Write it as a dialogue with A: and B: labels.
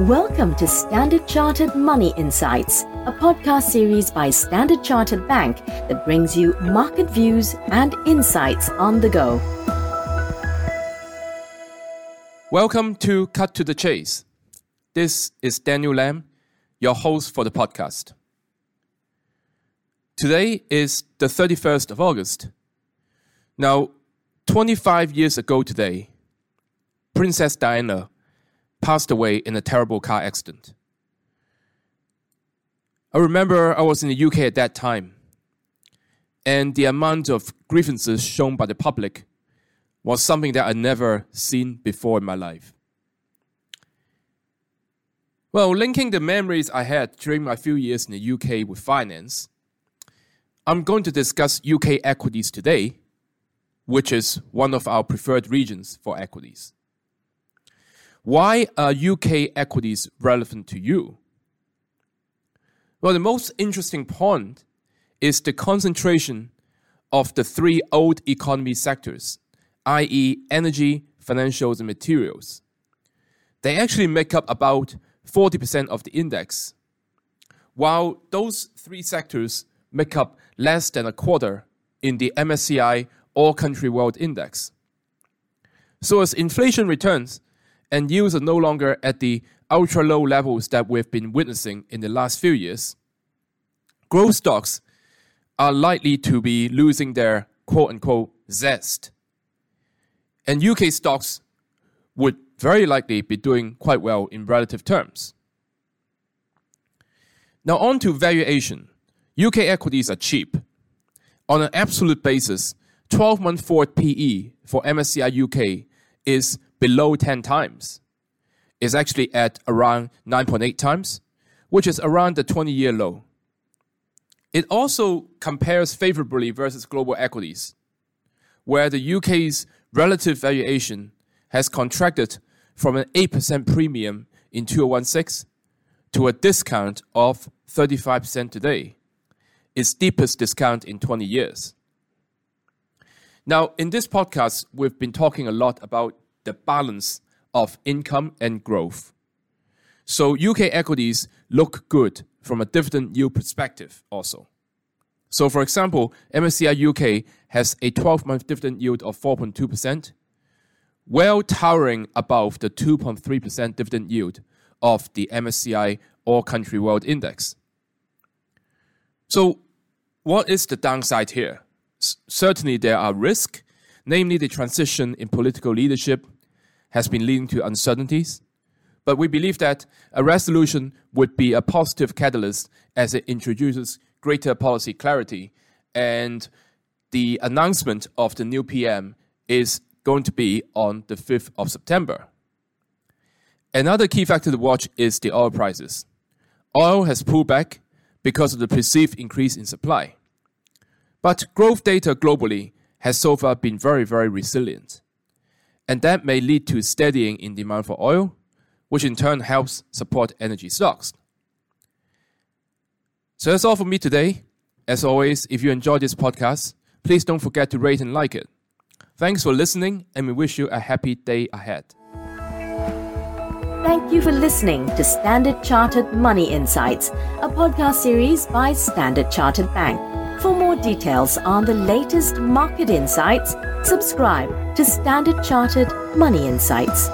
A: Welcome to Standard Chartered Money Insights, a podcast series by Standard Chartered Bank that brings you market views and insights on the go.
B: Welcome to Cut to the Chase. This is Daniel Lam, your host for the podcast. Today is the 31st of August. Now, 25 years ago today, Princess Diana passed away in a terrible car accident. I remember I was in the UK at that time, and the amount of grievances shown by the public was something that I'd never seen before in my life. Well, linking the memories I had during my few years in the UK with finance, I'm going to discuss UK equities today, which is one of our preferred regions for equities. Why are UK equities relevant to you? Well, the most interesting point is the concentration of the three old economy sectors, i.e., energy, financials, and materials. They actually make up about 40% of the index, while those three sectors make up less than a quarter in the MSCI All Country World Index. So, as inflation returns, and yields are no longer at the ultra low levels that we've been witnessing in the last few years, growth stocks are likely to be losing their quote unquote zest. And UK stocks would very likely be doing quite well in relative terms. Now, on to valuation. UK equities are cheap. On an absolute basis, 12 month forward PE for MSCI UK is below 10 times. It's actually at around 9.8 times, which is around the 20 year low. It also compares favorably versus global equities, where the UK's relative valuation has contracted from an 8% premium in 2016 to a discount of 35% today, its deepest discount in 20 years. Now, in this podcast, we've been talking a lot about the balance of income and growth. So UK equities look good from a dividend yield perspective also. So for example, MSCI UK has a 12-month dividend yield of 4.2%, well towering above the 2.3% dividend yield of the MSCI All Country World Index. So what is the downside here? S- certainly there are risks, namely the transition in political leadership has been leading to uncertainties. But we believe that a resolution would be a positive catalyst as it introduces greater policy clarity. And the announcement of the new PM is going to be on the 5th of September. Another key factor to watch is the oil prices. Oil has pulled back because of the perceived increase in supply. But growth data globally has so far been very, very resilient and that may lead to steadying in demand for oil, which in turn helps support energy stocks. So that's all for me today. As always, if you enjoyed this podcast, please don't forget to rate and like it. Thanks for listening, and we wish you a happy day ahead.
A: Thank you for listening to Standard Chartered Money Insights, a podcast series by Standard Chartered Bank. For more details on the latest market insights, subscribe to Standard Chartered Money Insights.